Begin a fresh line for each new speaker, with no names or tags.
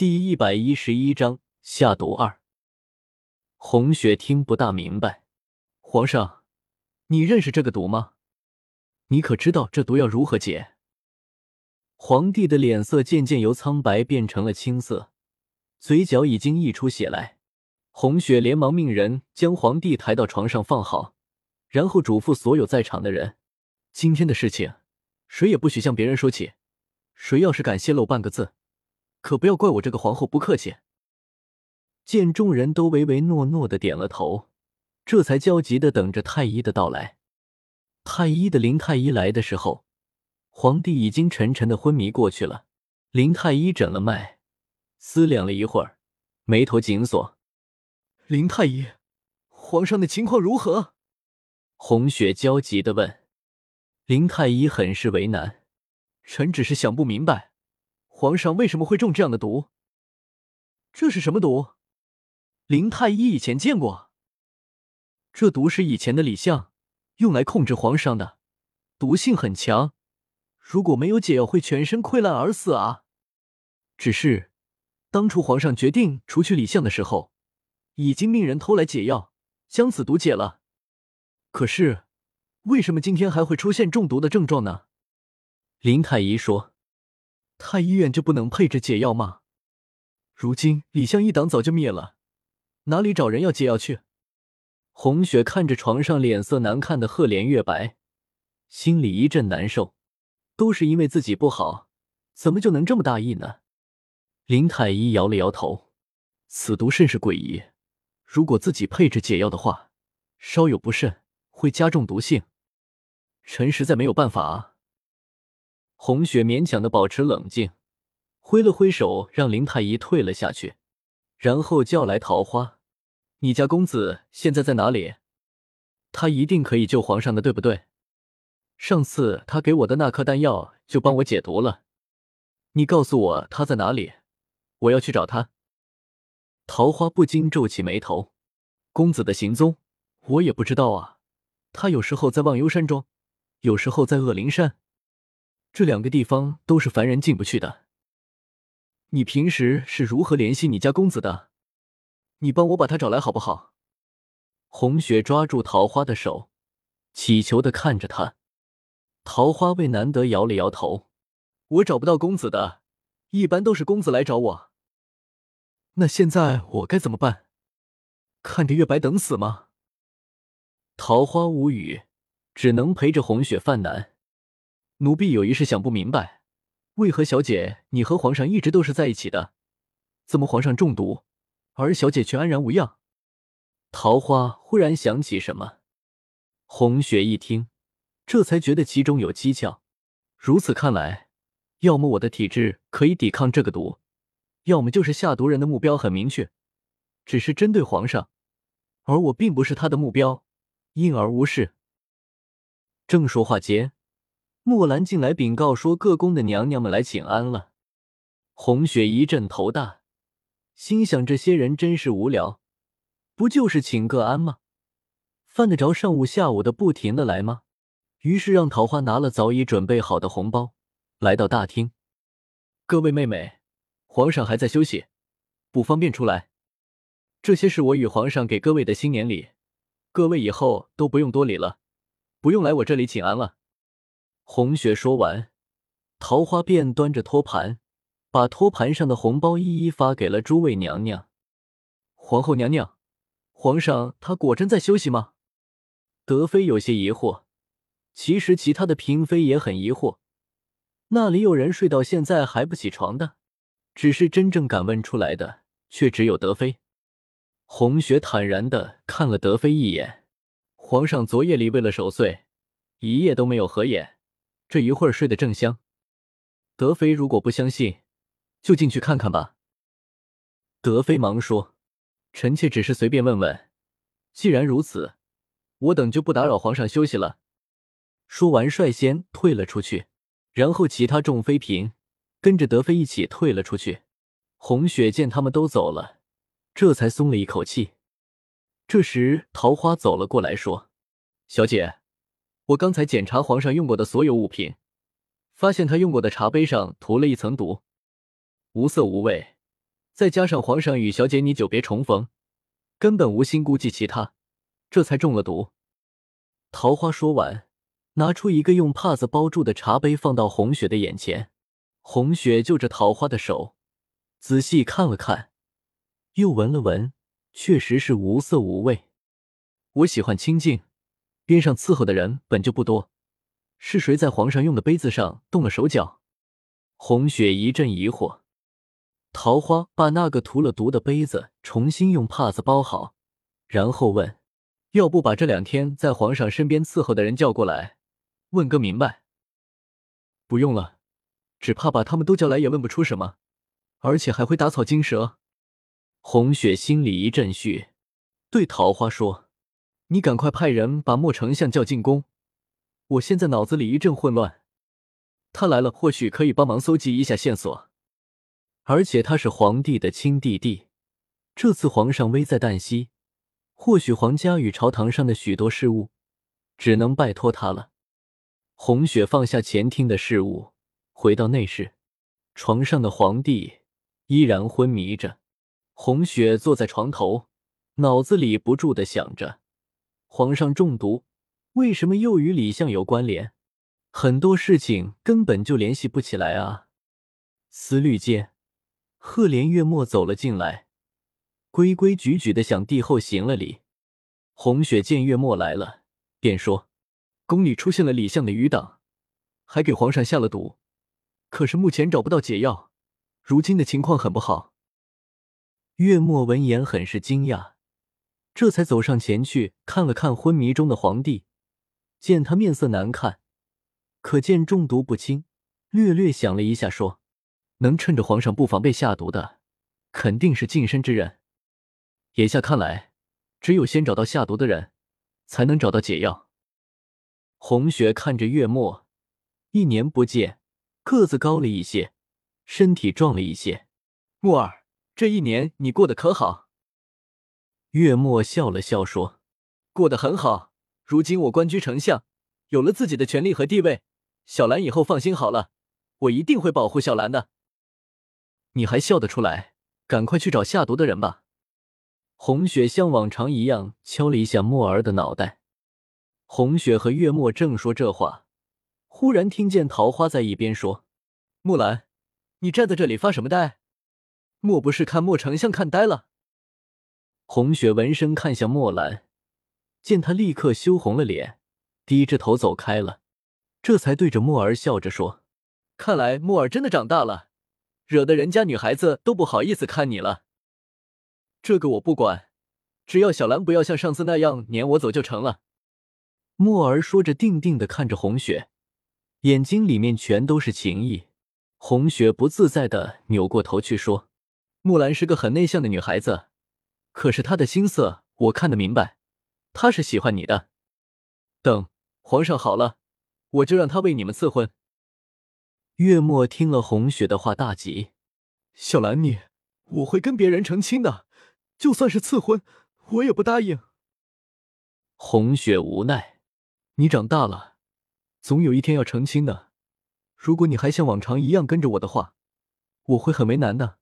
第一百一十一章下毒二。红雪听不大明白，皇上，你认识这个毒吗？你可知道这毒要如何解？皇帝的脸色渐渐由苍白变成了青色，嘴角已经溢出血来。红雪连忙命人将皇帝抬到床上放好，然后嘱咐所有在场的人：今天的事情，谁也不许向别人说起。谁要是敢泄露半个字，可不要怪我这个皇后不客气。见众人都唯唯诺诺的点了头，这才焦急的等着太医的到来。太医的林太医来的时候，皇帝已经沉沉的昏迷过去了。林太医诊了脉，思量了一会儿，眉头紧锁。林太医，皇上的情况如何？红雪焦急的问。林太医很是为难，臣只是想不明白。皇上为什么会中这样的毒？这是什么毒？林太医以前见过。这毒是以前的李相用来控制皇上的，毒性很强，如果没有解药，会全身溃烂而死啊！只是当初皇上决定除去李相的时候，已经命人偷来解药，将此毒解了。可是为什么今天还会出现中毒的症状呢？林太医说。太医院就不能配置解药吗？如今李相一党早就灭了，哪里找人要解药去？红雪看着床上脸色难看的赫连月白，心里一阵难受。都是因为自己不好，怎么就能这么大意呢？林太医摇了摇头，此毒甚是诡异。如果自己配置解药的话，稍有不慎会加重毒性。臣实在没有办法啊。红雪勉强的保持冷静，挥了挥手，让林太医退了下去，然后叫来桃花：“你家公子现在在哪里？他一定可以救皇上的，对不对？上次他给我的那颗丹药就帮我解毒了。你告诉我他在哪里，我要去找他。”桃花不禁皱起眉头：“公子的行踪我也不知道啊，他有时候在忘忧山庄，有时候在恶灵山。”这两个地方都是凡人进不去的。你平时是如何联系你家公子的？你帮我把他找来好不好？红雪抓住桃花的手，乞求的看着他。桃花为难得摇了摇头：“我找不到公子的，一般都是公子来找我。那现在我该怎么办？看着月白等死吗？”桃花无语，只能陪着红雪犯难。奴婢有一事想不明白，为何小姐你和皇上一直都是在一起的？怎么皇上中毒，而小姐却安然无恙？桃花忽然想起什么，红雪一听，这才觉得其中有蹊跷。如此看来，要么我的体质可以抵抗这个毒，要么就是下毒人的目标很明确，只是针对皇上，而我并不是他的目标，因而无事。正说话间。墨兰进来禀告说，各宫的娘娘们来请安了。红雪一阵头大，心想这些人真是无聊，不就是请个安吗？犯得着上午下午的不停的来吗？于是让桃花拿了早已准备好的红包，来到大厅。各位妹妹，皇上还在休息，不方便出来。这些是我与皇上给各位的新年礼，各位以后都不用多礼了，不用来我这里请安了。红雪说完，桃花便端着托盘，把托盘上的红包一一发给了诸位娘娘。皇后娘娘，皇上他果真在休息吗？德妃有些疑惑，其实其他的嫔妃也很疑惑，那里有人睡到现在还不起床的？只是真正敢问出来的，却只有德妃。红雪坦然的看了德妃一眼，皇上昨夜里为了守岁，一夜都没有合眼。这一会儿睡得正香，德妃如果不相信，就进去看看吧。德妃忙说：“臣妾只是随便问问，既然如此，我等就不打扰皇上休息了。”说完，率先退了出去，然后其他众妃嫔跟着德妃一起退了出去。红雪见他们都走了，这才松了一口气。这时，桃花走了过来，说：“小姐。”我刚才检查皇上用过的所有物品，发现他用过的茶杯上涂了一层毒，无色无味，再加上皇上与小姐你久别重逢，根本无心顾及其他，这才中了毒。桃花说完，拿出一个用帕子包住的茶杯，放到红雪的眼前。红雪就着桃花的手，仔细看了看，又闻了闻，确实是无色无味。我喜欢清静，边上伺候的人本就不多，是谁在皇上用的杯子上动了手脚？红雪一阵疑惑。桃花把那个涂了毒的杯子重新用帕子包好，然后问：“要不把这两天在皇上身边伺候的人叫过来，问个明白？”不用了。只怕把他们都叫来也问不出什么，而且还会打草惊蛇。红雪心里一阵虚，对桃花说：“你赶快派人把莫丞相叫进宫，我现在脑子里一阵混乱。他来了，或许可以帮忙搜集一下线索。而且他是皇帝的亲弟弟，这次皇上危在旦夕，或许皇家与朝堂上的许多事务，只能拜托他了。”红雪放下前厅的事务。回到内室，床上的皇帝依然昏迷着。红雪坐在床头，脑子里不住的想着：皇上中毒，为什么又与李相有关联？很多事情根本就联系不起来啊！思虑间，赫连月末走了进来，规规矩矩的向帝后行了礼。红雪见月末来了，便说：“宫里出现了李相的余党，还给皇上下了毒。”可是目前找不到解药，如今的情况很不好。月末闻言很是惊讶，这才走上前去看了看昏迷中的皇帝，见他面色难看，可见中毒不轻，略略想了一下，说：“能趁着皇上不防备下毒的，肯定是近身之人。眼下看来，只有先找到下毒的人，才能找到解药。”红雪看着月末，一年不见。个子高了一些，身体壮了一些。木儿，这一年你过得可好？月末笑了笑说：“过得很好。如今我官居丞相，有了自己的权利和地位，小兰以后放心好了，我一定会保护小兰的。”你还笑得出来？赶快去找下毒的人吧。红雪像往常一样敲了一下墨儿的脑袋。红雪和月末正说这话。忽然听见桃花在一边说：“木兰，你站在这里发什么呆？莫不是看莫丞相看呆了？”红雪闻声看向墨兰，见他立刻羞红了脸，低着头走开了，这才对着墨儿笑着说：“看来墨儿真的长大了，惹得人家女孩子都不好意思看你了。这个我不管，只要小兰不要像上次那样撵我走就成了。”墨儿说着，定定的看着红雪。眼睛里面全都是情意，红雪不自在的扭过头去说：“木兰是个很内向的女孩子，可是他的心思我看得明白，他是喜欢你的。等皇上好了，我就让他为你们赐婚。”月末听了红雪的话，大急：“小兰，你我会跟别人成亲的，就算是赐婚，我也不答应。”红雪无奈：“你长大了。”总有一天要成亲的，如果你还像往常一样跟着我的话，我会很为难的。